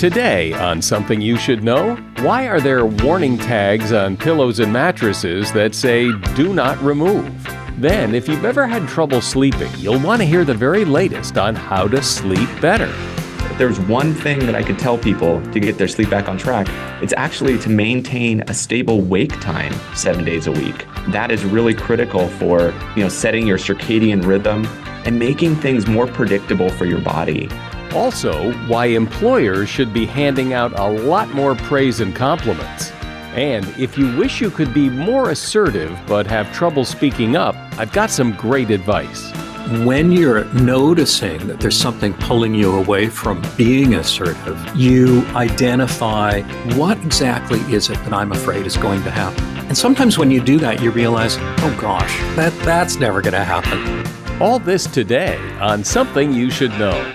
Today, on Something You Should Know, why are there warning tags on pillows and mattresses that say do not remove? Then, if you've ever had trouble sleeping, you'll want to hear the very latest on how to sleep better. If there's one thing that I could tell people to get their sleep back on track, it's actually to maintain a stable wake time seven days a week. That is really critical for you know setting your circadian rhythm and making things more predictable for your body. Also, why employers should be handing out a lot more praise and compliments. And if you wish you could be more assertive but have trouble speaking up, I've got some great advice. When you're noticing that there's something pulling you away from being assertive, you identify what exactly is it that I'm afraid is going to happen. And sometimes when you do that, you realize, oh gosh, that, that's never going to happen. All this today on Something You Should Know.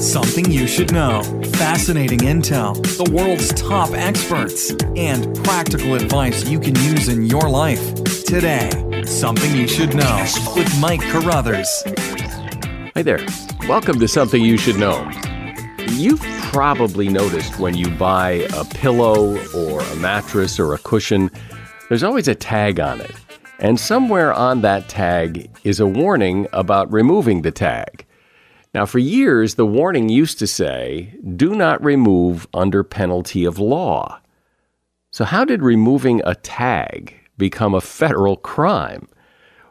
Something you should know. Fascinating intel, the world's top experts, and practical advice you can use in your life. Today, Something You Should Know with Mike Carruthers. Hi there. Welcome to Something You Should Know. You've probably noticed when you buy a pillow or a mattress or a cushion, there's always a tag on it. And somewhere on that tag is a warning about removing the tag. Now, for years, the warning used to say, do not remove under penalty of law. So, how did removing a tag become a federal crime?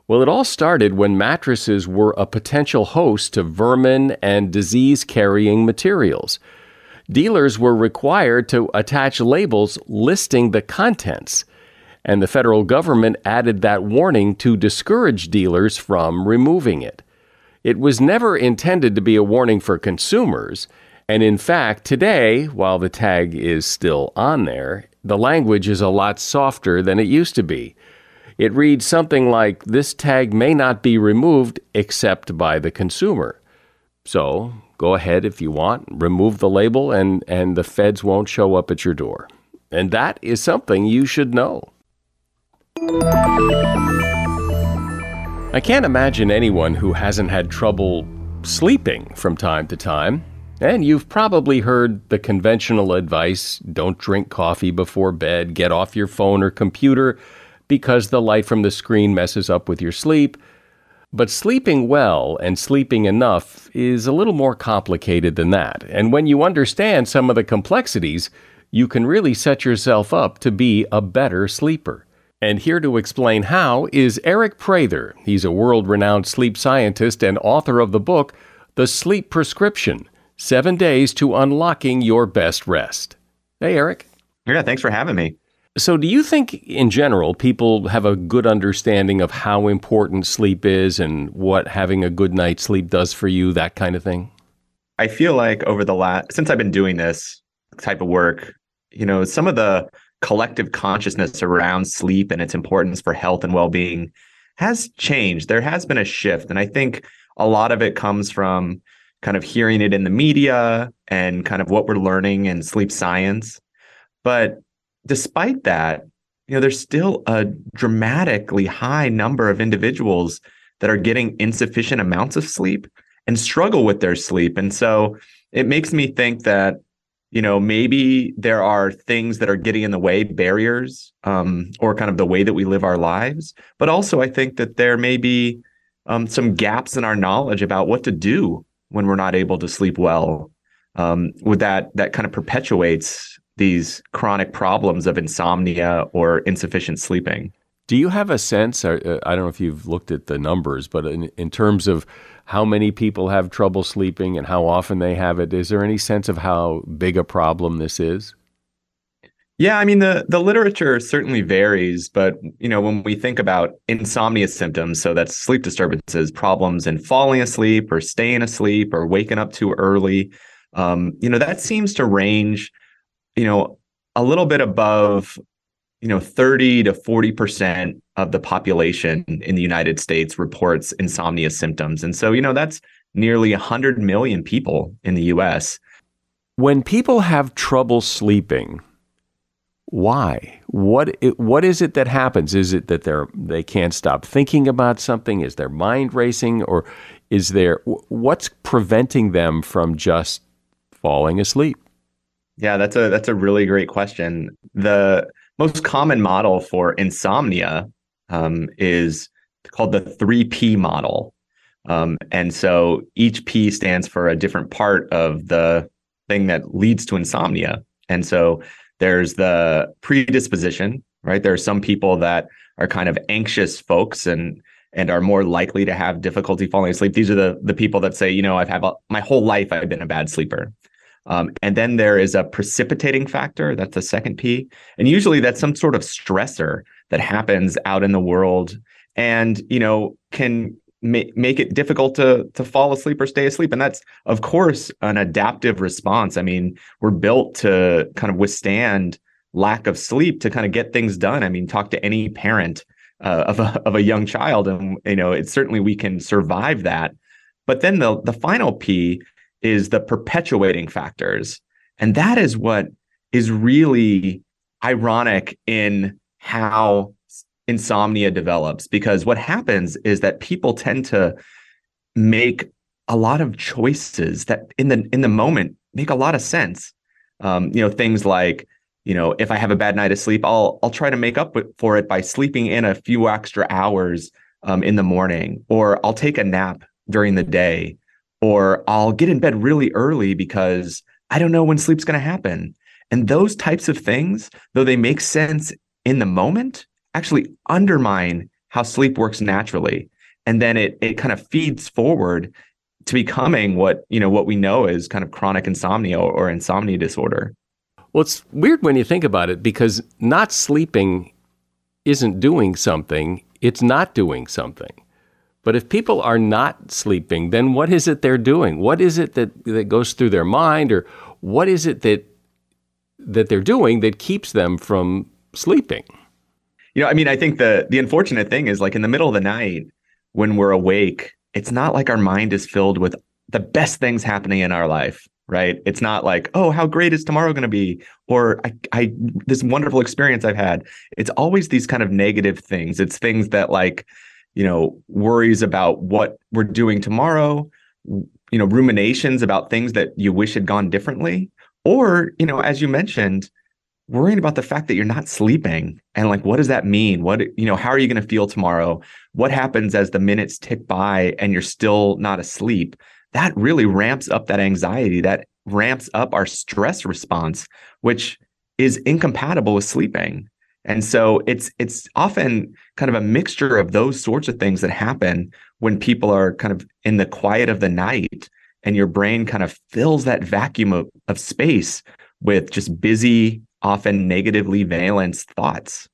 Well, it all started when mattresses were a potential host to vermin and disease carrying materials. Dealers were required to attach labels listing the contents, and the federal government added that warning to discourage dealers from removing it. It was never intended to be a warning for consumers. And in fact, today, while the tag is still on there, the language is a lot softer than it used to be. It reads something like This tag may not be removed except by the consumer. So go ahead if you want, remove the label, and, and the feds won't show up at your door. And that is something you should know. I can't imagine anyone who hasn't had trouble sleeping from time to time. And you've probably heard the conventional advice don't drink coffee before bed, get off your phone or computer because the light from the screen messes up with your sleep. But sleeping well and sleeping enough is a little more complicated than that. And when you understand some of the complexities, you can really set yourself up to be a better sleeper. And here to explain how is Aric Prather. He's a world renowned sleep scientist and author of the book, The Sleep Prescription Seven Days to Unlocking Your Best Rest. Hey, Aric. Yeah, thanks for having me. So, do you think in general people have a good understanding of how important sleep is and what having a good night's sleep does for you, that kind of thing? I feel like over the last, since I've been doing this type of work, you know, some of the collective consciousness around sleep and its importance for health and well-being has changed. There has been a shift and I think a lot of it comes from kind of hearing it in the media and kind of what we're learning in sleep science. But despite that, you know, there's still a dramatically high number of individuals that are getting insufficient amounts of sleep and struggle with their sleep. And so it makes me think that, you know, maybe there are things that are getting in the way, barriers, um, or kind of the way that we live our lives. But also, I think that there may be um, some gaps in our knowledge about what to do when we're not able to sleep well. Um, with that, that kind of perpetuates these chronic problems of insomnia or insufficient sleeping. Do you have a sense? Uh, I don't know if you've looked at the numbers, but in, in terms of how many people have trouble sleeping and how often they have it, is there any sense of how big a problem this is? Yeah, I mean the the literature certainly varies, but you know when we think about insomnia symptoms, so that's sleep disturbances, problems in falling asleep or staying asleep or waking up too early, um, you know that seems to range, you know, a little bit above you know 30 to 40% of the population in the United States reports insomnia symptoms. And so, you know, that's nearly 100 million people in the US. When people have trouble sleeping, why? What what is it that happens? Is it that they're they can't stop thinking about something? Is their mind racing or is there what's preventing them from just falling asleep? Yeah, that's a that's a really great question. The most common model for insomnia um, is called the 3P model. Um, and so each P stands for a different part of the thing that leads to insomnia. And so there's the predisposition, right? There are some people that are kind of anxious folks and and are more likely to have difficulty falling asleep. These are the the people that say, you know, I've had my whole life I've been a bad sleeper. Um, and then there is a precipitating factor. That's the second P. And usually that's some sort of stressor that happens out in the world and, you know, can ma- make it difficult to, to fall asleep or stay asleep. And that's, of course, an adaptive response. I mean, we're built to kind of withstand lack of sleep to kind of get things done. I mean, talk to any parent uh, of, a, of a young child and, you know, it's certainly we can survive that. But then the, the final P is the perpetuating factors. And that is what is really ironic in how insomnia develops because what happens is that people tend to make a lot of choices that in the in the moment make a lot of sense um, you know things like you know if i have a bad night of sleep i'll i'll try to make up for it by sleeping in a few extra hours um, in the morning or i'll take a nap during the day or I'll get in bed really early because I don't know when sleep's going to happen. And those types of things, though they make sense in the moment, actually undermine how sleep works naturally. And then it it kind of feeds forward to becoming what, you know, what we know is kind of chronic insomnia or, insomnia disorder. Well, it's weird when you think about it because not sleeping isn't doing something, it's not doing something. But if people are not sleeping, then what is it they're doing? What is it that, that goes through their mind, or what is it that that they're doing that keeps them from sleeping? You know, I mean, I think the the unfortunate thing is like in the middle of the night when we're awake, it's not like our mind is filled with the best things happening in our life, right? It's not like, oh, how great is tomorrow going to be, or I, I this wonderful experience I've had. It's always these kind of negative things. It's things that like you know, worries about what we're doing tomorrow, you know, ruminations about things that you wish had gone differently, or, you know, as you mentioned, worrying about the fact that you're not sleeping. And like what does that mean? What you know how are you going to feel tomorrow? What happens as the minutes tick by and you're still not asleep? That really ramps up that anxiety. That ramps up our stress response which is incompatible with sleeping. And so it's it's often kind of a mixture of those sorts of things that happen when people are kind of in the quiet of the night and your brain kind of fills that vacuum of, of space with just busy, often negatively valenced thoughts.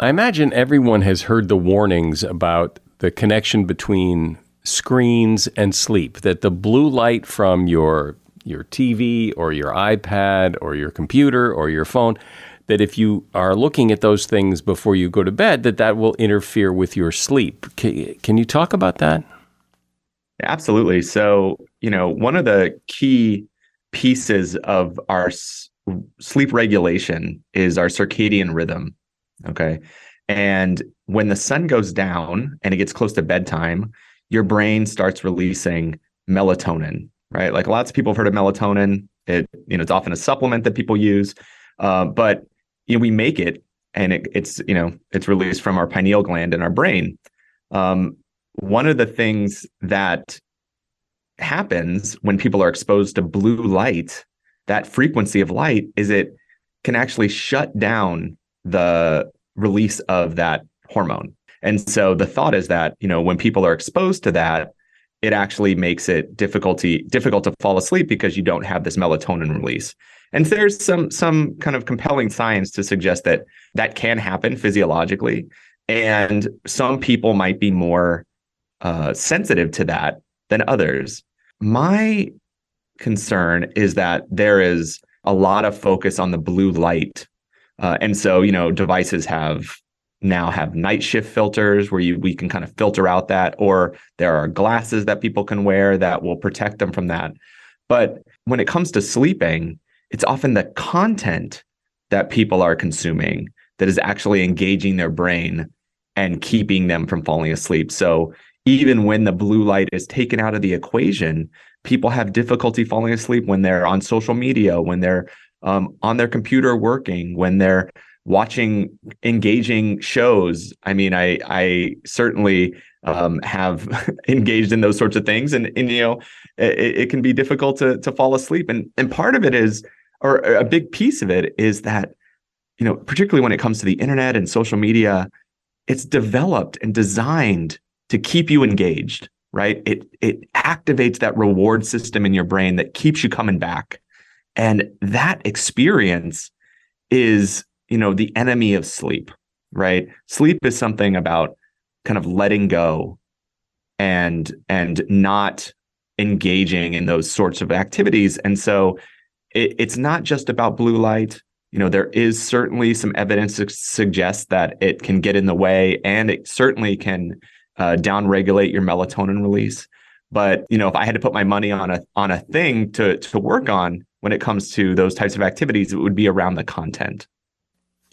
I imagine everyone has heard the warnings about the connection between screens and sleep, that the blue light from your your TV or your iPad or your computer or your phone that if you are looking at those things before you go to bed, that that will interfere with your sleep. Can, can you talk about that? Absolutely. So, you know, one of the key pieces of our sleep regulation is our circadian rhythm. Okay. And when the sun goes down and it gets close to bedtime, your brain starts releasing melatonin, right? Like lots of people have heard of melatonin. It, you know, it's often a supplement that people use, uh, but you know, we make it, and it, it's, you know, it's released from our pineal gland in our brain. Um, one of the things that happens when people are exposed to blue light, that frequency of light, is it can actually shut down the release of that hormone. And so the thought is that, you know, when people are exposed to that, it actually makes it difficulty difficult to fall asleep because you don't have this melatonin release. And there's some some kind of compelling science to suggest that that can happen physiologically, and some people might be more uh, sensitive to that than others. My concern is that there is a lot of focus on the blue light, uh, and so you know devices have now have night shift filters where you we can kind of filter out that or there are glasses that people can wear that will protect them from that. But when it comes to sleeping it's often the content that people are consuming that is actually engaging their brain and keeping them from falling asleep. So even when the blue light is taken out of the equation people have difficulty falling asleep when they're on social media when they're um, on their computer working when they're watching engaging shows. I mean, I I certainly um, have engaged in those sorts of things, and and you know, it, it, can be difficult to to fall asleep, and and part of it is, or a big piece of it is that, you know, particularly when it comes to the internet and social media, it's developed and designed to keep you engaged, right? It it activates that reward system in your brain that keeps you coming back, and that experience is you know the enemy of sleep right? Sleep is something about kind of letting go and and not engaging in those sorts of activities. And so it, it's not just about blue light. You know there is certainly some evidence to suggest that it can get in the way and it certainly can uh, downregulate your melatonin release but you know if i had to put my money on a on a thing to to work on when it comes to those types of activities it would be around the content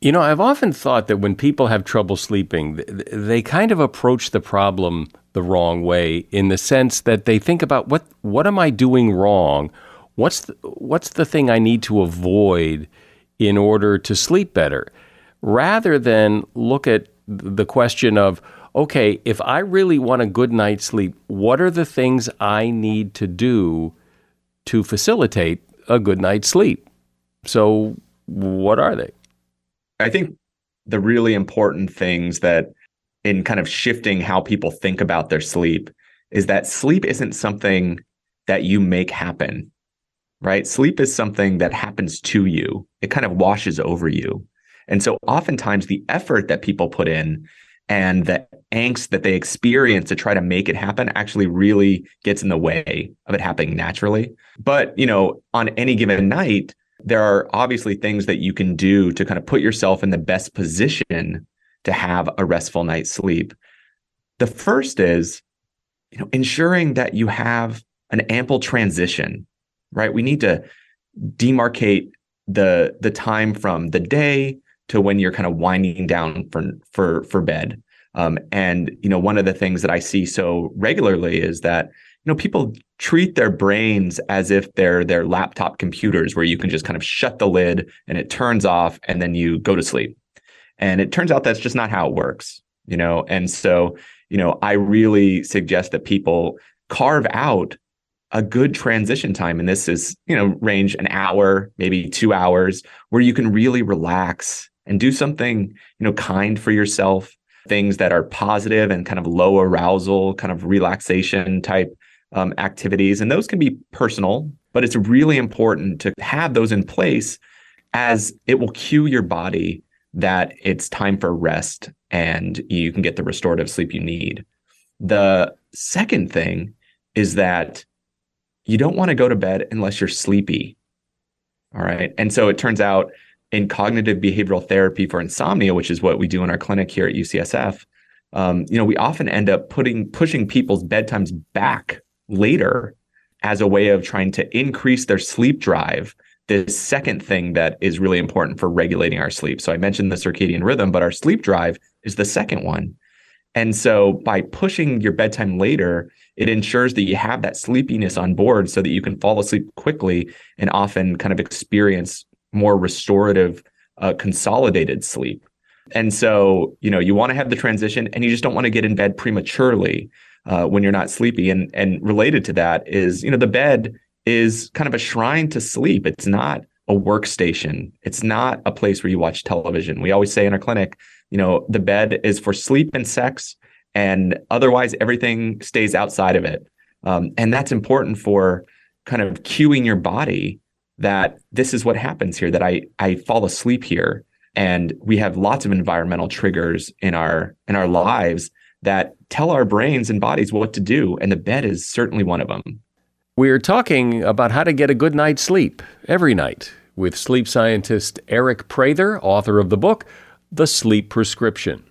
you know, I've often thought that when people have trouble sleeping, they kind of approach the problem the wrong way in the sense that they think about what what am I doing wrong? What's the, what's the thing I need to avoid in order to sleep better? Rather than look at the question of okay, if I really want a good night's sleep, what are the things I need to do to facilitate a good night's sleep? So, what are they? I think the really important things that in kind of shifting how people think about their sleep is that sleep isn't something that you make happen, right? Sleep is something that happens to you, it kind of washes over you. And so oftentimes the effort that people put in and the angst that they experience to try to make it happen actually really gets in the way of it happening naturally. But, you know, on any given night, there are obviously things that you can do to kind of put yourself in the best position to have a restful night's sleep. The first is, you know, ensuring that you have an ample transition, right? We need to demarcate the the time from the day to when you're kind of winding down for for for bed. Um, and you know, one of the things that I see so regularly is that you know people treat their brains as if they're their laptop computers where you can just kind of shut the lid and it turns off and then you go to sleep. And it turns out that's just not how it works you know? And so you know i really suggest that people carve out a good transition time. And this is you know range an hour maybe 2 hours where you can really relax and do something you know kind for yourself things that are positive and kind of low arousal kind of relaxation type um, activities. And those can be personal, but it's really important to have those in place as it will cue your body that it's time for rest and you can get the restorative sleep you need. The second thing is that you don't want to go to bed unless you're sleepy. All right. And so it turns out in cognitive behavioral therapy for insomnia, which is what we do in our clinic here at UCSF, um, you know, we often end up putting pushing people's bedtimes back later as a way of trying to increase their sleep drive the second thing that is really important for regulating our sleep. So I mentioned the circadian rhythm, but our sleep drive is the second one. And so by pushing your bedtime later, it ensures that you have that sleepiness on board so that you can fall asleep quickly and often kind of experience more restorative, uh, consolidated sleep. And so, you know, you want to have the transition and you just don't want to get in bed prematurely uh, when you're not sleepy. And, and related to that is, you know, the bed is kind of a shrine to sleep. It's not a workstation. It's not a place where you watch television. We always say in our clinic, you know, the bed is for sleep and sex, and otherwise everything stays outside of it. Um, and that's important for kind of cueing your body that this is what happens here, that I I fall asleep here. And we have lots of environmental triggers in our in our lives that tell our brains and bodies what to do. And the bed is certainly one of them. We're talking about how to get a good night's sleep every night with sleep scientist Aric Prather, author of the book, The Sleep Prescription.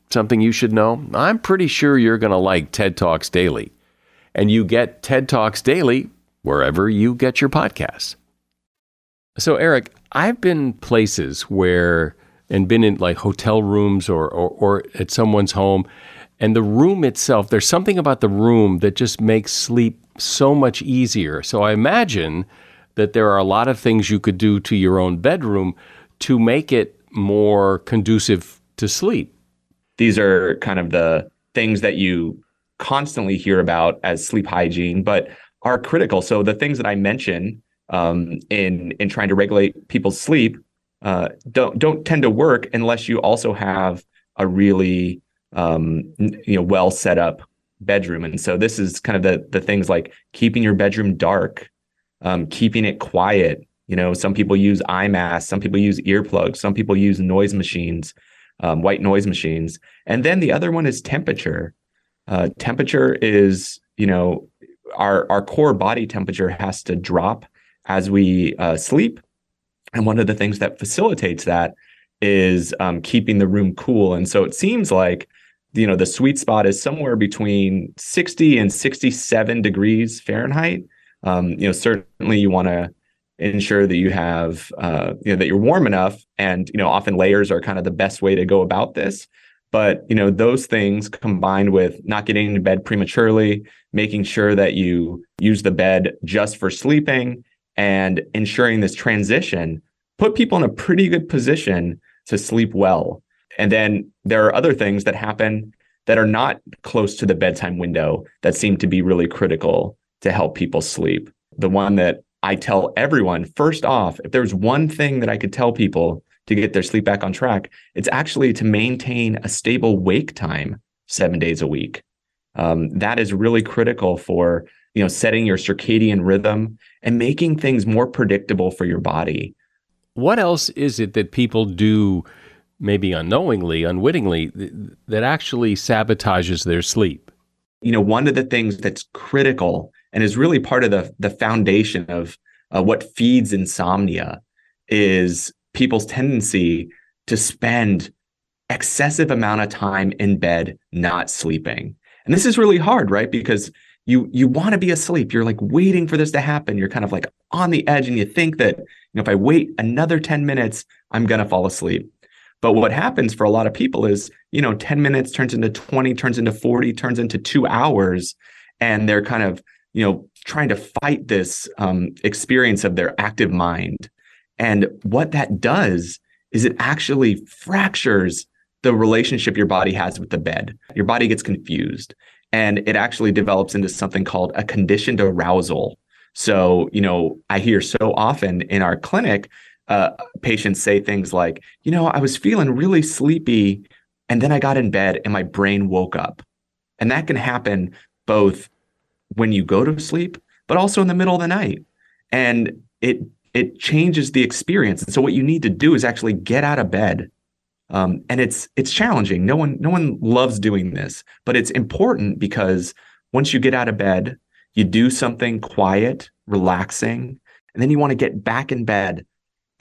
something you should know, I'm pretty sure you're going to like TED Talks Daily. And you get TED Talks Daily wherever you get your podcasts. So, Aric, I've been places where, and been in like hotel rooms or, or, or at someone's home, and the room itself, there's something about the room that just makes sleep so much easier. So, I imagine that there are a lot of things you could do to your own bedroom to make it more conducive to sleep. These are kind of the things that you constantly hear about as sleep hygiene, but are critical. So the things that I mention um, in in trying to regulate people's sleep uh, don't don't tend to work unless you also have a really um, you know well set up bedroom. And so this is kind of the the things like keeping your bedroom dark, um, keeping it quiet. You know, some people use eye masks, some people use earplugs, some people use noise machines, um, white noise machines. And then the other one is temperature. Uh, temperature is, you know, our our core body temperature has to drop as we uh, sleep, and one of the things that facilitates that is um, keeping the room cool. And so it seems like you know the sweet spot is somewhere between 60 and 67 degrees Fahrenheit um, you know certainly you want to ensure that you have uh, you know that you're warm enough and you know often layers are kind of the best way to go about this but you know those things combined with not getting into bed prematurely making sure that you use the bed just for sleeping and ensuring this transition put people in a pretty good position to sleep well and then there are other things that happen that are not close to the bedtime window that seem to be really critical to help people sleep. The one that I tell everyone first off, if there's one thing that I could tell people to get their sleep back on track, it's actually to maintain a stable wake time seven days a week. Um, that is really critical for you know setting your circadian rhythm and making things more predictable for your body. What else is it that people do, maybe unknowingly, unwittingly, that actually sabotages their sleep? You know, one of the things that's critical and is really part of the the foundation of uh, what feeds insomnia is people's tendency to spend excessive amount of time in bed not sleeping. And this is really hard right? Because you you want to be asleep. You're like waiting for this to happen. You're kind of like on the edge and you think that you know if i wait another 10 minutes i'm going to fall asleep. But what happens for a lot of people is you know 10 minutes turns into 20 turns into 40 turns into 2 hours and they're kind of you know trying to fight this um, experience of their active mind And what that does is it actually fractures the relationship your body has with the bed. Your body gets confused and it actually develops into something called a conditioned arousal. So, you know, I hear so often in our clinic, uh, patients say things like, you know, I was feeling really sleepy and then I got in bed and my brain woke up. And that can happen both when you go to sleep, but also in the middle of the night. And it it changes the experience. And so what you need to do is actually get out of bed. Um, and it's it's challenging. No one no one loves doing this, but it's important because once you get out of bed, you do something quiet, relaxing, and then you want to get back in bed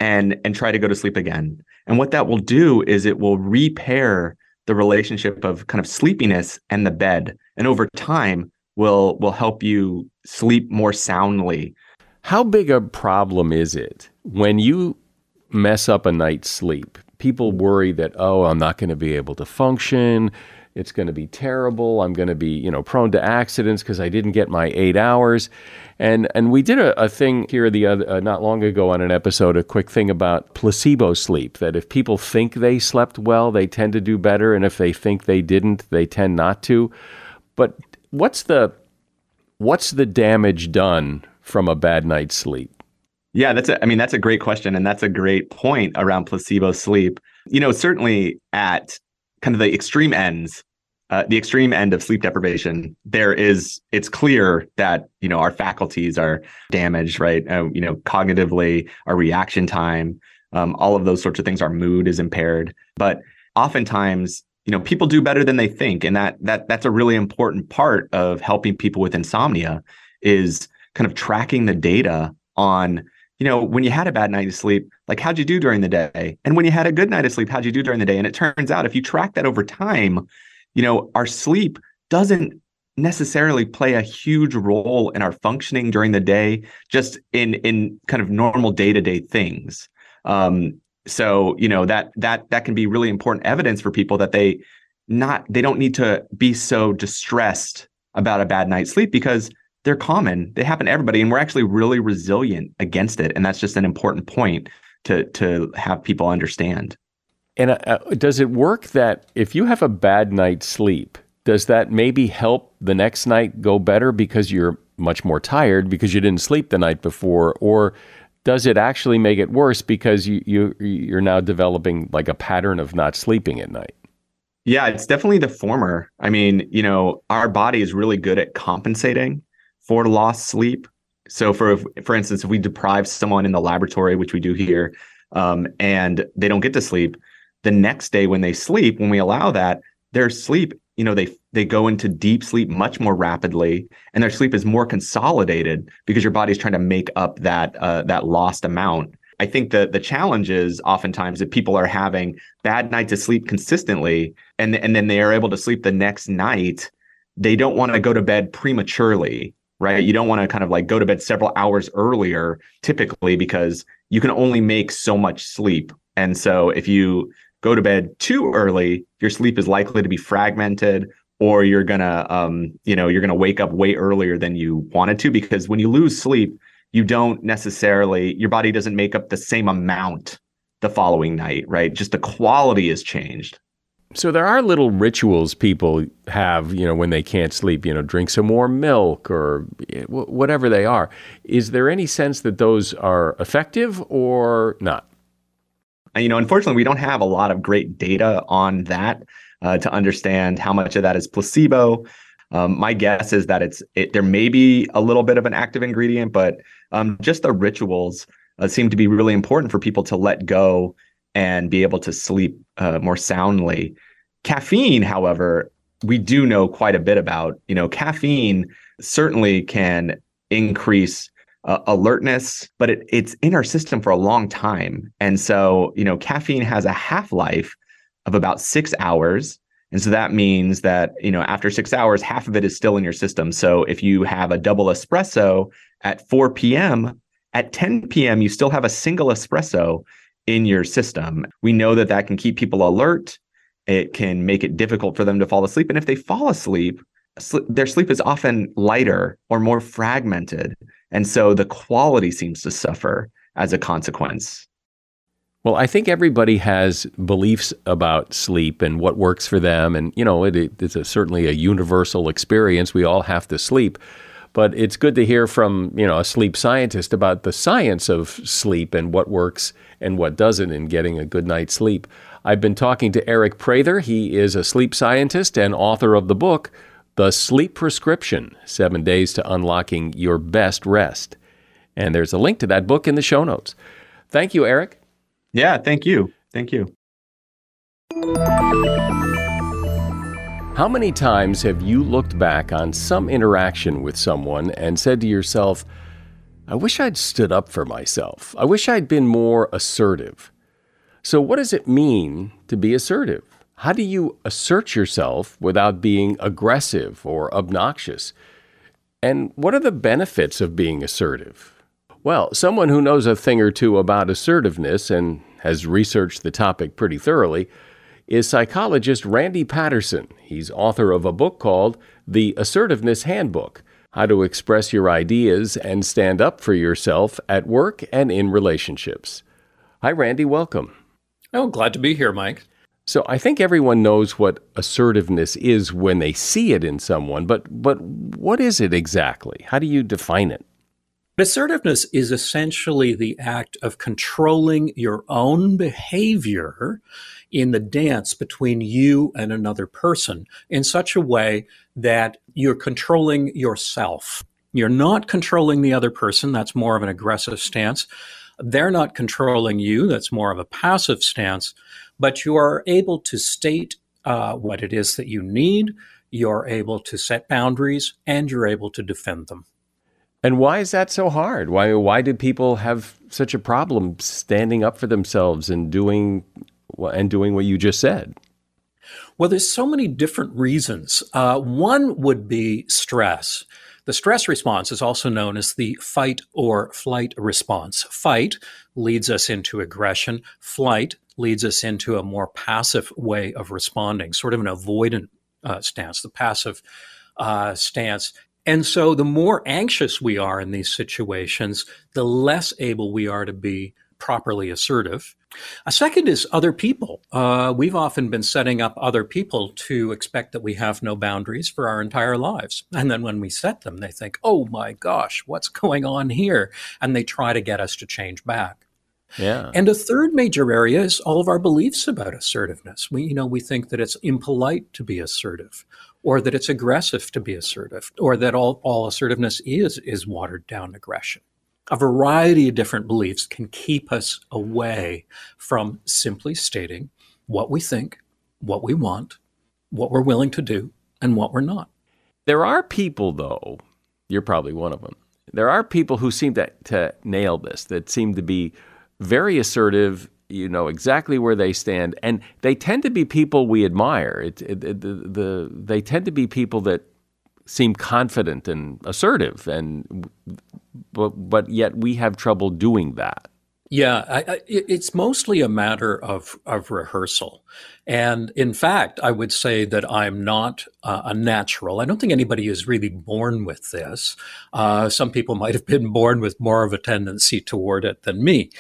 and and try to go to sleep again. And what that will do is it will repair the relationship of kind of sleepiness and the bed. And over time will will help you sleep more soundly. How big a problem is it when you mess up a night's sleep? People worry that, oh, I'm not going to be able to function. It's going to be terrible. I'm going to be, you know, prone to accidents because I didn't get my eight hours. And and we did a, a thing here the other uh, not long ago on an episode, a quick thing about placebo sleep. That if people think they slept well, they tend to do better, and if they think they didn't, they tend not to. But what's the what's the damage done from a bad night's sleep? Yeah, that's a, I mean that's a great question and that's a great point around placebo sleep. You know, certainly at kind of the extreme ends, uh, the extreme end of sleep deprivation, there is it's clear that you know our faculties are damaged, right? Uh, you know, cognitively, our reaction time, um, all of those sorts of things. Our mood is impaired, but oftentimes you know people do better than they think and that that that's a really important part of helping people with insomnia is kind of tracking the data on you know when you had a bad night of sleep like how'd you do during the day? And when you had a good night of sleep how'd you do during the day? And it turns out if you track that over time you know our sleep doesn't necessarily play a huge role in our functioning during the day just in in kind of normal day-to-day things. Um, so you know that that that can be really important evidence for people that they not they don't need to be so distressed about a bad night's sleep because they're common. They happen to everybody and we're actually really resilient against it and that's just an important point to to have people understand. And uh, uh does it work that if you have a bad night's sleep does that maybe help the next night go better because you're much more tired because you didn't sleep the night before? Or does it actually make it worse because you, you you're now developing like a pattern of not sleeping at night? Yeah, it's definitely the former. I mean, you know, our body is really good at compensating for lost sleep. So, for for instance, if we deprive someone in the laboratory, which we do here, um, and they don't get to sleep, the next day when they sleep, when we allow that, their sleep you know they they go into deep sleep much more rapidly and their sleep is more consolidated because your body is trying to make up that uh, that lost amount. I think that the challenge is oftentimes that people are having bad nights of sleep consistently and and then they are able to sleep the next night. They don't want to go to bed prematurely right? You don't want to kind of like go to bed several hours earlier typically because you can only make so much sleep. And so if you go to bed too early, your sleep is likely to be fragmented or you're gonna um, you know you're gonna wake up way earlier than you wanted to because when you lose sleep you don't necessarily your body doesn't make up the same amount the following night right? Just the quality has changed. So there are little rituals people have you know when they can't sleep you know drink some warm milk or eh, whatever they are. Is there any sense that those are effective or not? You know, unfortunately, we don't have a lot of great data on that uh, to understand how much of that is placebo. Um, my guess is that it's it, there may be a little bit of an active ingredient, but um, just the rituals uh, seem to be really important for people to let go and be able to sleep uh, more soundly. Caffeine, however, we do know quite a bit about. You know, caffeine certainly can increase uh, alertness, but it, it's in our system for a long time. And so, you know, caffeine has a half life of about six hours. And so that means that, you know, after six hours, half of it is still in your system. So if you have a double espresso at 4 p.m., at 10 p.m., you still have a single espresso in your system. We know that that can keep people alert. It can make it difficult for them to fall asleep. And if they fall asleep, their sleep is often lighter or more fragmented. And so the quality seems to suffer. as a consequence. Well, I think everybody has beliefs about sleep and what works for them. And, you know, it, it's a, certainly a universal experience. We all have to sleep. But it's good to hear from, you know, a sleep scientist about the science of sleep and what works and what doesn't in getting a good night's sleep. I've been talking to Aric Prather. He is a sleep scientist and author of the book, The Sleep Prescription Seven Days to Unlocking Your Best Rest. And there's a link to that book in the show notes. Thank you, Aric. Yeah, thank you. Thank you. How many times have you looked back on some interaction with someone and said to yourself, I wish I'd stood up for myself. I wish I'd been more assertive. So, what does it mean to be assertive? How do you assert yourself without being aggressive or obnoxious? And what are the benefits of being assertive? Well, someone who knows a thing or two about assertiveness and has researched the topic pretty thoroughly is psychologist Randy Paterson. He's author of a book called The Assertiveness Handbook How to Express Your Ideas and Stand Up for Yourself at Work and in Relationships. Hi, Randy. Welcome. Oh, glad to be here, Mike. So I think everyone knows what assertiveness is when they see it in someone, but but what is it exactly? How do you define it? Assertiveness is essentially the act of controlling your own behavior in the dance between you and another person in such a way that you're controlling yourself. You're not controlling the other person. That's more of an aggressive stance. They're not controlling you. That's more of a passive stance. But you are able to state uh, what it is that you need. You're able to set boundaries and you're able to defend them. And why is that so hard? Why why do people have such a problem standing up for themselves and doing and doing what you just said? Well, there's so many different reasons. Uh, one would be stress. The stress response is also known as the fight or flight response. Fight leads us into aggression. Flight leads us into a more passive way of responding, sort of an avoidant uh, stance. The passive uh, stance and so the more anxious we are in these situations, the less able we are to be properly assertive. A second is other people. Uh, we've often been setting up other people to expect that we have no boundaries for our entire lives. And then when we set them, they think, oh my gosh, what's going on here? And they try to get us to change back. Yeah. And a third major area is all of our beliefs about assertiveness. We, you know, we think that it's impolite to be assertive or that it's aggressive to be assertive, or that all, all assertiveness is is watered down aggression. A variety of different beliefs can keep us away from simply stating what we think, what we want, what we're willing to do, and what we're not. There are people, though, you're probably one of them. There are people who seem to, to nail this, that seem to be very assertive you know exactly where they stand, and they tend to be people we admire. It, it, it, the, the, they tend to be people that seem confident and assertive, and but but yet we have trouble doing that. Yeah, I, I, it's mostly a matter of of rehearsal, and in fact, I would say that I'm not uh, a natural. I don't think anybody is really born with this. Uh, some people might have been born with more of a tendency toward it than me.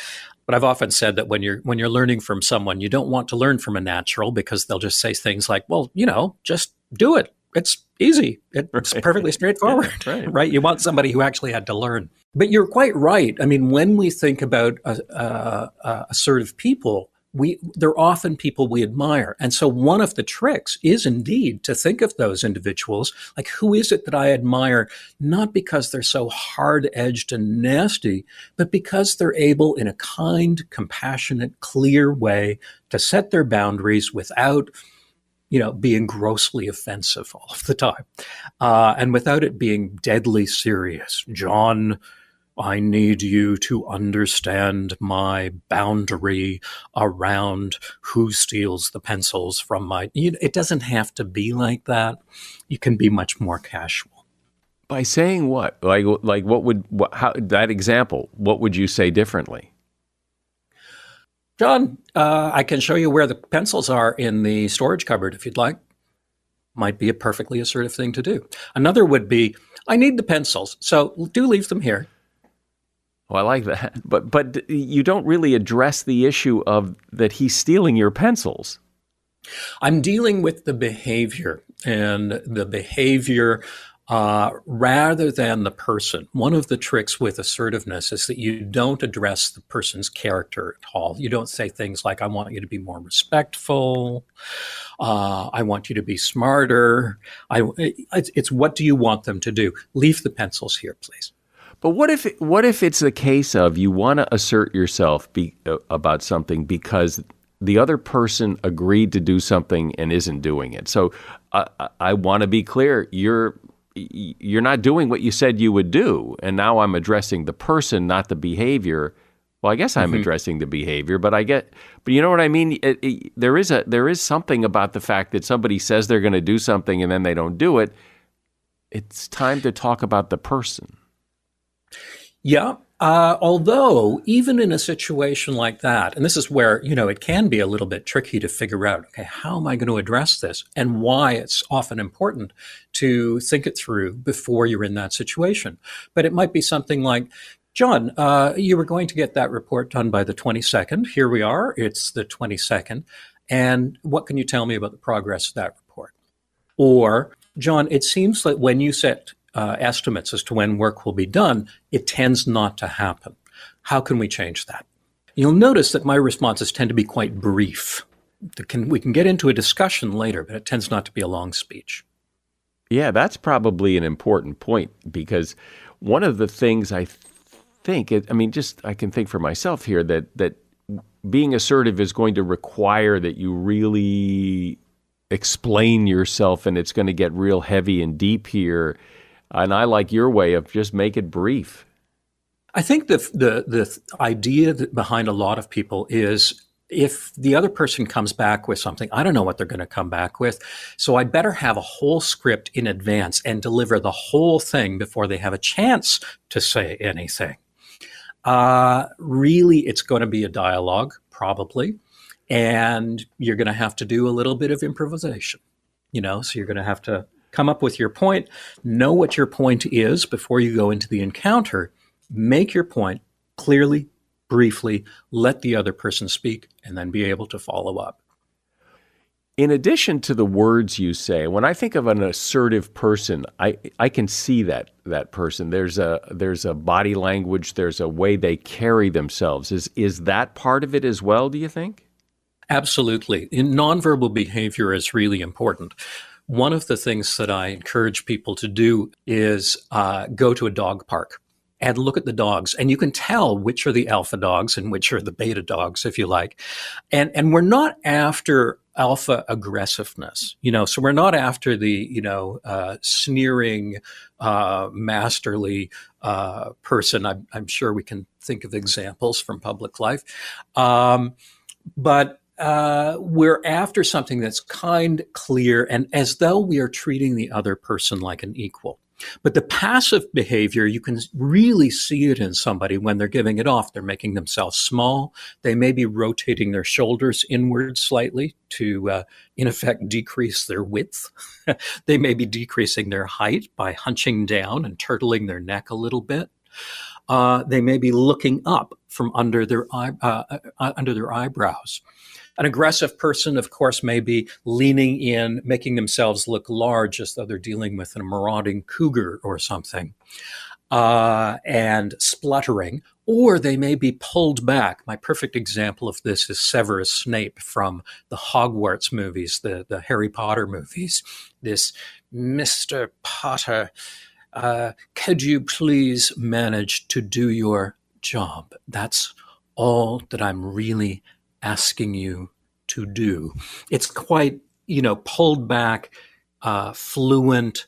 But I've often said that when you're when you're learning from someone, you don't want to learn from a natural because they'll just say things like, "Well, you know, just do it. It's easy. It's right. perfectly straightforward." Yeah, right. right. You want somebody who actually had to learn. But you're quite right. I mean, when we think about uh, uh, uh, assertive people, we they're often people we admire. And so one of the tricks is indeed to think of those individuals like who is it that i admire not because they're so hard-edged and nasty but because they're able in a kind compassionate clear way to set their boundaries without you know being grossly offensive all of the time uh, and without it being deadly serious. John I need you to understand my boundary around who steals the pencils from my. It doesn't have to be like that. You can be much more casual. By saying what? Like, like what would what, how that example? What would you say differently? John, uh, I can show you where the pencils are in the storage cupboard if you'd like. Might be a perfectly assertive thing to do. Another would be, I need the pencils, so do leave them here. Oh, I like that. But but you don't really address the issue of that he's stealing your pencils. I'm dealing with the behavior and the behavior uh, rather than the person. One of the tricks with assertiveness is that you don't address the person's character at all. You don't say things like, I want you to be more respectful. Uh, I want you to be smarter. I, it's, it's what do you want them to do? Leave the pencils here, please. But what if what if it's the case of you want to assert yourself be, uh, about something because the other person agreed to do something and isn't doing it. So uh, I want to be clear: you're you're not doing what you said you would do, and now I'm addressing the person, not the behavior. Well, I guess I'm mm-hmm. addressing the behavior, but I get, but you know what I mean. It, it, there is a there is something about the fact that somebody says they're going to do something and then they don't do it. It's time to talk about the person. Yeah, uh, although, even in a situation like that, and this is where, you know, it can be a little bit tricky to figure out, okay, how am I going to address this and why it's often important to think it through before you're in that situation. But it might be something like, John, uh, you were going to get that report done by the 22nd. Here we are. It's the 22nd. And what can you tell me about the progress of that report? Or, John, it seems that when you set uh, estimates as to when work will be done, it tends not to happen. How can we change that? You'll notice that my responses tend to be quite brief. Can, we can get into a discussion later, but it tends not to be a long speech. Yeah, that's probably an important point because one of the things I think, I mean, just I can think for myself here that that being assertive is going to require that you really explain yourself, and it's going to get real heavy and deep here and I like your way of just make it brief. I think the the the idea behind a lot of people is if the other person comes back with something, I don't know what they're going to come back with. So I'd better have a whole script in advance and deliver the whole thing before they have a chance to say anything. Uh, really, it's going to be a dialogue, probably. And you're going to have to do a little bit of improvisation, you know, so you're going to have to come up with your point, know what your point is before you go into the encounter, make your point clearly, briefly, let the other person speak, and then be able to follow up. In addition to the words you say, when I think of an assertive person, I, I can see that that person. There's a there's a body language, there's a way they carry themselves. Is is that part of it as well, do you think? Absolutely. In nonverbal behavior is really important. One of the things that I encourage people to do is uh, go to a dog park and look at the dogs and you can tell which are the alpha dogs and which are the beta dogs if you like. And and we're not after alpha aggressiveness you know so we're not after the you know uh, sneering uh, masterly uh, person. I'm, I'm, sure we can think of examples from public life. Um, but uh, we're after something that's kind, clear, and as though we are treating the other person like an equal. But the passive behavior, you can really see it in somebody when they're giving it off. They're making themselves small. They may be rotating their shoulders inward slightly to, uh, in effect, decrease their width. they may be decreasing their height by hunching down and turtling their neck a little bit. Uh, they may be looking up from under their eye, uh, uh under their eyebrows. An aggressive person, of course, may be leaning in, making themselves look large as though they're dealing with a marauding cougar or something, uh, and spluttering, or they may be pulled back. My perfect example of this is Severus Snape from the Hogwarts movies, the, the Harry Potter movies. This Mr. Potter, uh, could you please manage to do your job? That's all that I'm really asking you to do. It's quite, you know, pulled back, uh, fluent,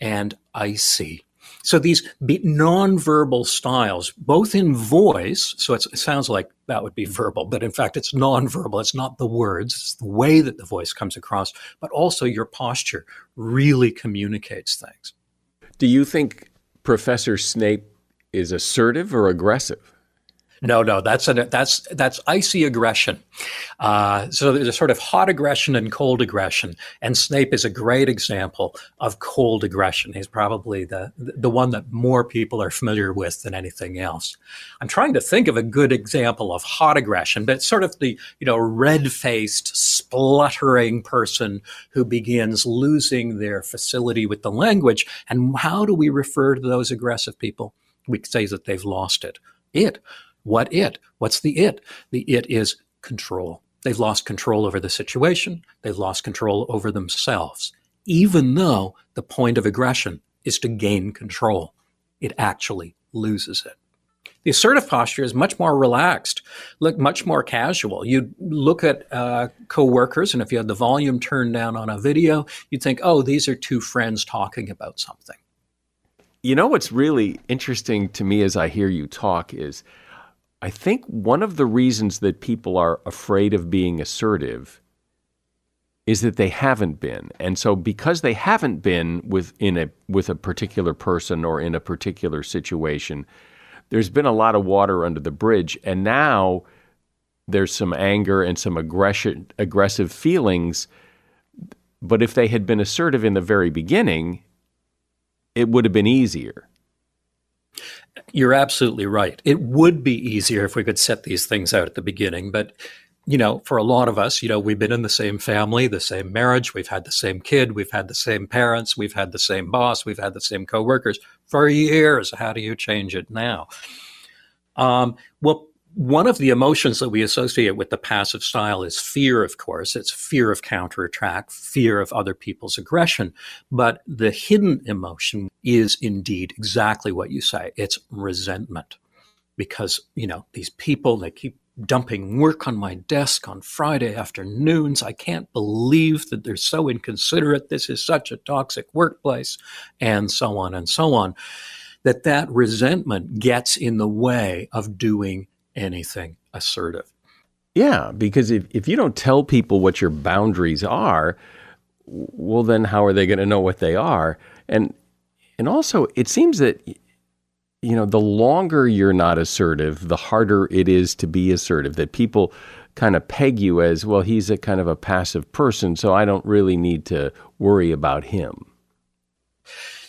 and icy. So these nonverbal styles, both in voice, so it sounds like that would be verbal, but in fact it's nonverbal. It's not the words, it's the way that the voice comes across, but also your posture really communicates things. Do you think Professor Snape is assertive or aggressive? No, no, that's a, that's that's icy aggression. Uh, so there's a sort of hot aggression and cold aggression, and Snape is a great example of cold aggression. He's probably the the one that more people are familiar with than anything else. I'm trying to think of a good example of hot aggression, but sort of the you know red faced, spluttering person who begins losing their facility with the language. And how do we refer to those aggressive people? We say that they've lost it. It what it? What's the it? The it is control. They've lost control over the situation. They've lost control over themselves. Even though the point of aggression is to gain control, it actually loses it. The assertive posture is much more relaxed, look much more casual. You look at uh, coworkers, and if you had the volume turned down on a video, you'd think, "Oh, these are two friends talking about something." You know what's really interesting to me as I hear you talk is I think one of the reasons that people are afraid of being assertive is that they haven't been. And so because they haven't been with in a with a particular person or in a particular situation, there's been a lot of water under the bridge and now there's some anger and some aggression aggressive feelings. But if they had been assertive in the very beginning, it would have been easier. You're absolutely right. It would be easier if we could set these things out at the beginning, but you know, for a lot of us, you know, we've been in the same family, the same marriage, we've had the same kid, we've had the same parents, we've had the same boss, we've had the same coworkers for years. How do you change it now? Um, well, one of the emotions that we associate with the passive style is fear, of course. It's fear of counterattack, fear of other people's aggression. But the hidden emotion is indeed exactly what you say. It's resentment. Because, you know, these people, they keep dumping work on my desk on Friday afternoons. I can't believe that they're so inconsiderate. This is such a toxic workplace, and so on and so on. That that resentment gets in the way of doing anything assertive. Yeah, because if, if you don't tell people what your boundaries are, well, then how are they going to know what they are? And and also, it seems that you know the longer you're not assertive, the harder it is to be assertive. That people kind of peg you as well. He's a kind of a passive person, so I don't really need to worry about him.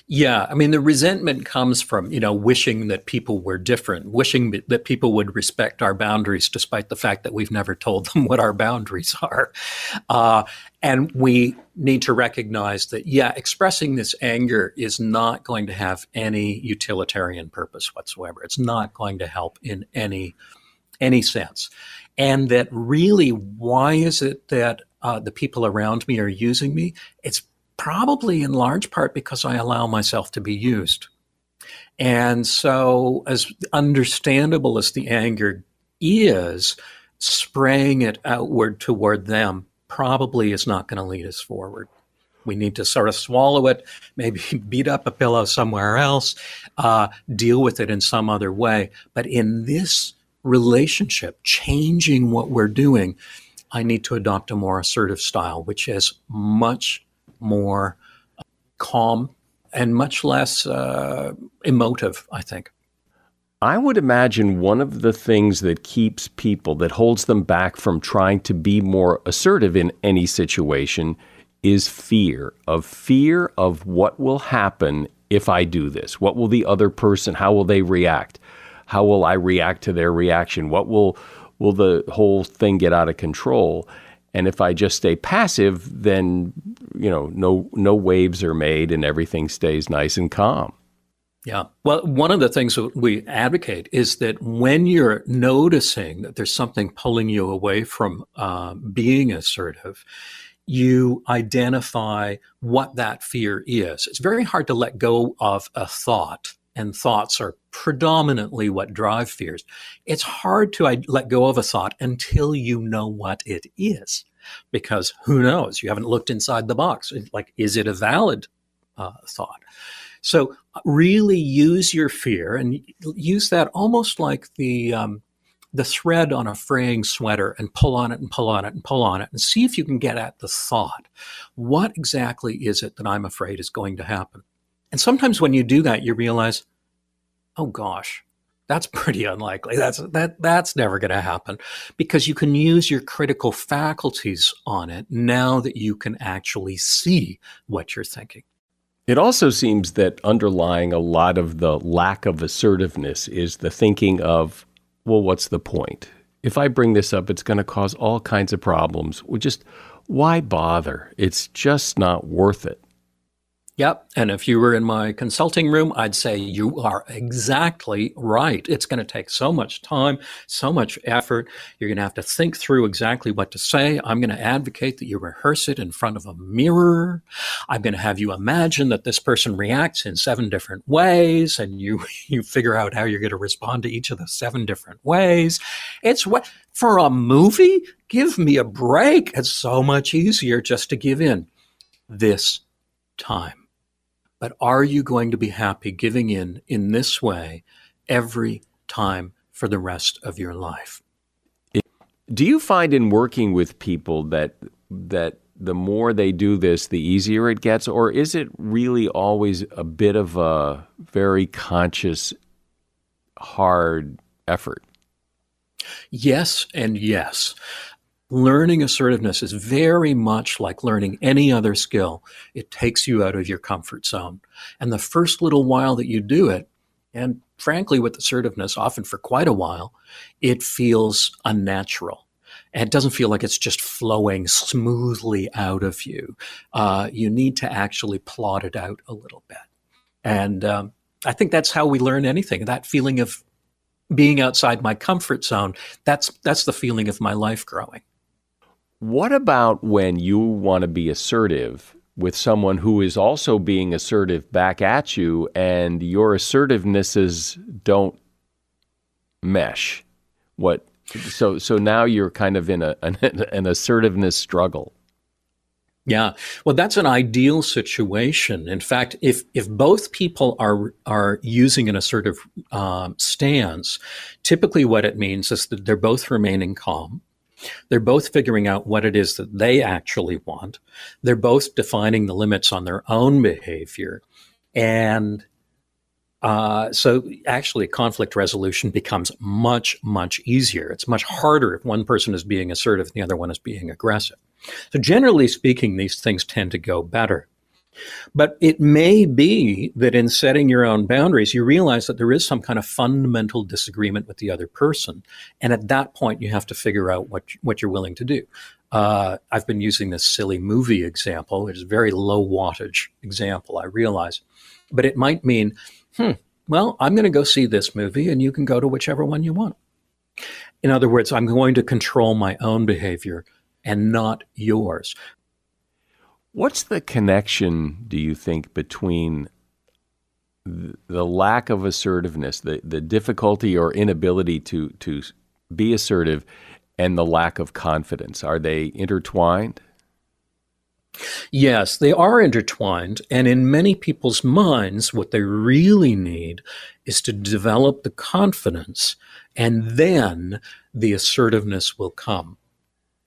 Yeah, I mean the resentment comes from you know wishing that people were different, wishing that people would respect our boundaries, despite the fact that we've never told them what our boundaries are. Uh, and we need to recognize that yeah, expressing this anger is not going to have any utilitarian purpose whatsoever. It's not going to help in any any sense, and that really, why is it that uh, the people around me are using me? It's probably in large part because I allow myself to be used. And so, as understandable as the anger is, spraying it outward toward them probably is not going to lead us forward. We need to sort of swallow it, maybe beat up a pillow somewhere else, uh, deal with it in some other way. But in this relationship, changing what we're doing, I need to adopt a more assertive style, which is much more calm and much less uh, emotive, I think. I would imagine one of the things that keeps people, that holds them back from trying to be more assertive in any situation, is fear of fear of what will happen if I do this. What will the other person, how will they react? How will I react to their reaction? What will will the whole thing get out of control? And if I just stay passive, then you know, no no waves are made and everything stays nice and calm. Yeah. Well, one of the things that we advocate is that when you're noticing that there's something pulling you away from uh, being assertive, you identify what that fear is. It's very hard to let go of a thought, and thoughts are predominantly what drive fears. It's hard to let go of a thought until you know what it is because who knows? You haven't looked inside the box. Like, is it a valid uh, thought? So, really use your fear and use that almost like the um, the thread on a fraying sweater and pull on it and pull on it and pull on it and see if you can get at the thought. What exactly is it that I'm afraid is going to happen? And sometimes when you do that, you realize, oh gosh, That's pretty unlikely. That's that that's never going to happen because you can use your critical faculties on it now that you can actually see what you're thinking. It also seems that underlying a lot of the lack of assertiveness is the thinking of, well, what's the point? If I bring this up, it's going to cause all kinds of problems. Well, just why bother? It's just not worth it. Yep. And if you were in my consulting room, I'd say you are exactly right. It's going to take so much time, so much effort. You're going to have to think through exactly what to say. I'm going to advocate that you rehearse it in front of a mirror. I'm going to have you imagine that this person reacts in seven different ways and you, you figure out how you're going to respond to each of the seven different ways. It's what for a movie, give me a break. It's so much easier just to give in this time. But are you going to be happy giving in in this way every time for the rest of your life? Do you find in working with people that that the more they do this, the easier it gets, or is it really always a bit of a very conscious, hard effort? Yes, and yes learning assertiveness is very much like learning any other skill. It takes you out of your comfort zone. And the first little while that you do it, and frankly, with assertiveness, often for quite a while, it feels unnatural. And it doesn't feel like it's just flowing smoothly out of you. Uh, you need to actually plot it out a little bit. And um, I think that's how we learn anything that feeling of being outside my comfort zone. That's, that's the feeling of my life growing. What about when you want to be assertive with someone who is also being assertive back at you and your assertivenesses don't mesh? What so so now you're kind of in a an, an assertiveness struggle. Yeah, well, that's an ideal situation. In fact, if if both people are are using an assertive um, stance, typically what it means is that they're both remaining calm. They're both figuring out what it is that they actually want. They're both defining the limits on their own behavior. And uh, so actually conflict resolution becomes much, much easier. It's much harder if one person is being assertive and the other one is being aggressive. So generally speaking, these things tend to go better. But it may be that in setting your own boundaries, you realize that there is some kind of fundamental disagreement with the other person. And at that point, you have to figure out what, what you're willing to do. Uh, I've been using this silly movie example, is a very low wattage example, I realize. But it might mean, hmm, well, I'm going to go see this movie and you can go to whichever one you want. In other words, I'm going to control my own behavior and not yours. What's the connection, do you think, between the lack of assertiveness, the, the difficulty or inability to, to be assertive, and the lack of confidence? Are they intertwined? Yes, they are intertwined. And in many people's minds, what they really need is to develop the confidence, and then the assertiveness will come.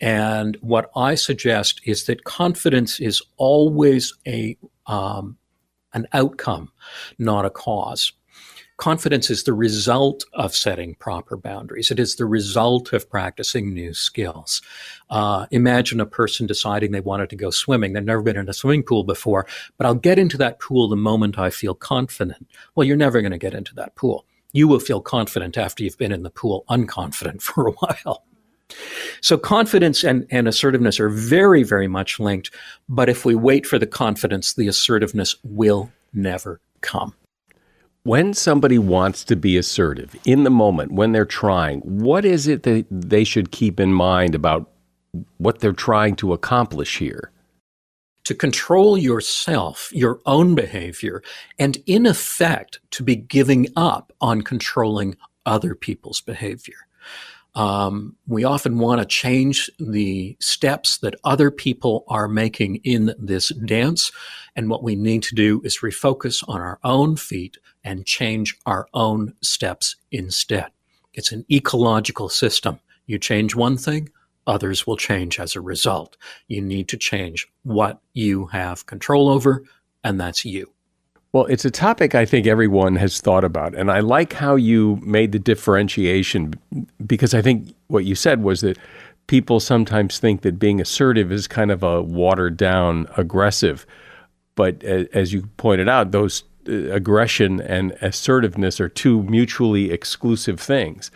And what I suggest is that confidence is always a um, an outcome, not a cause. Confidence is the result of setting proper boundaries. It is the result of practicing new skills. Uh, imagine a person deciding they wanted to go swimming. They've never been in a swimming pool before, but I'll get into that pool the moment I feel confident. Well, you're never going to get into that pool. You will feel confident after you've been in the pool unconfident for a while. So confidence and, and assertiveness are very, very much linked. But if we wait for the confidence, the assertiveness will never come. When somebody wants to be assertive in the moment, when they're trying, what is it that they should keep in mind about what they're trying to accomplish here? To control yourself, your own behavior, and in effect, to be giving up on controlling other people's behavior. Um, we often want to change the steps that other people are making in this dance. And what we need to do is refocus on our own feet and change our own steps instead. It's an ecological system. You change one thing, others will change as a result. You need to change what you have control over, and that's you. Well, it's a topic I think everyone has thought about. And I like how you made the differentiation because I think what you said was that people sometimes think that being assertive is kind of a watered down aggressive. But as you pointed out, those uh, aggression and assertiveness are two mutually exclusive things.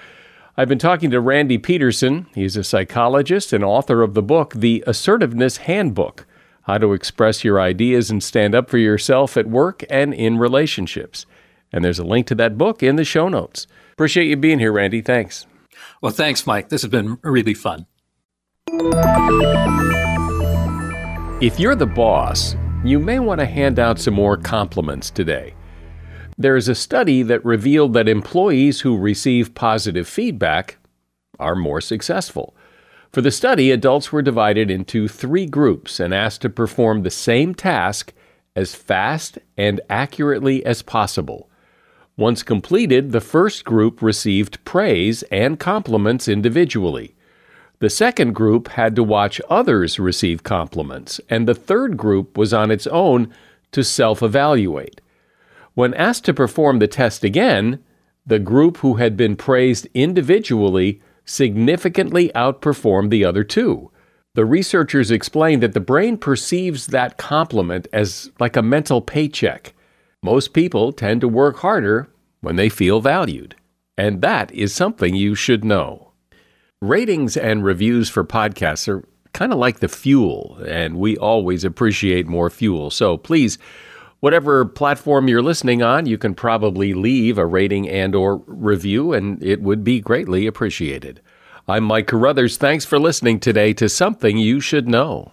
I've been talking to Randy Paterson. He's a psychologist and author of the book, The Assertiveness Handbook How to Express Your Ideas and Stand Up for Yourself at Work and in Relationships. And there's a link to that book in the show notes. Appreciate you being here, Randy. Thanks. Well, thanks, Mike. This has been really fun. If you're the boss, you may want to hand out some more compliments today. There is a study that revealed that employees who receive positive feedback are more successful. For the study, adults were divided into three groups and asked to perform the same task as fast and accurately as possible. Once completed, the first group received praise and compliments individually. The second group had to watch others receive compliments, and the third group was on its own to self evaluate. When asked to perform the test again, the group who had been praised individually significantly outperformed the other two. The researchers explained that the brain perceives that compliment as like a mental paycheck. Most people tend to work harder when they feel valued, and that is something you should know. Ratings and reviews for podcasts are kind of like the fuel, and we always appreciate more fuel. So please Whatever platform you're listening on, you can probably leave a rating and or review and it would be greatly appreciated. I'm Mike Carruthers. Thanks for listening today to Something You Should Know.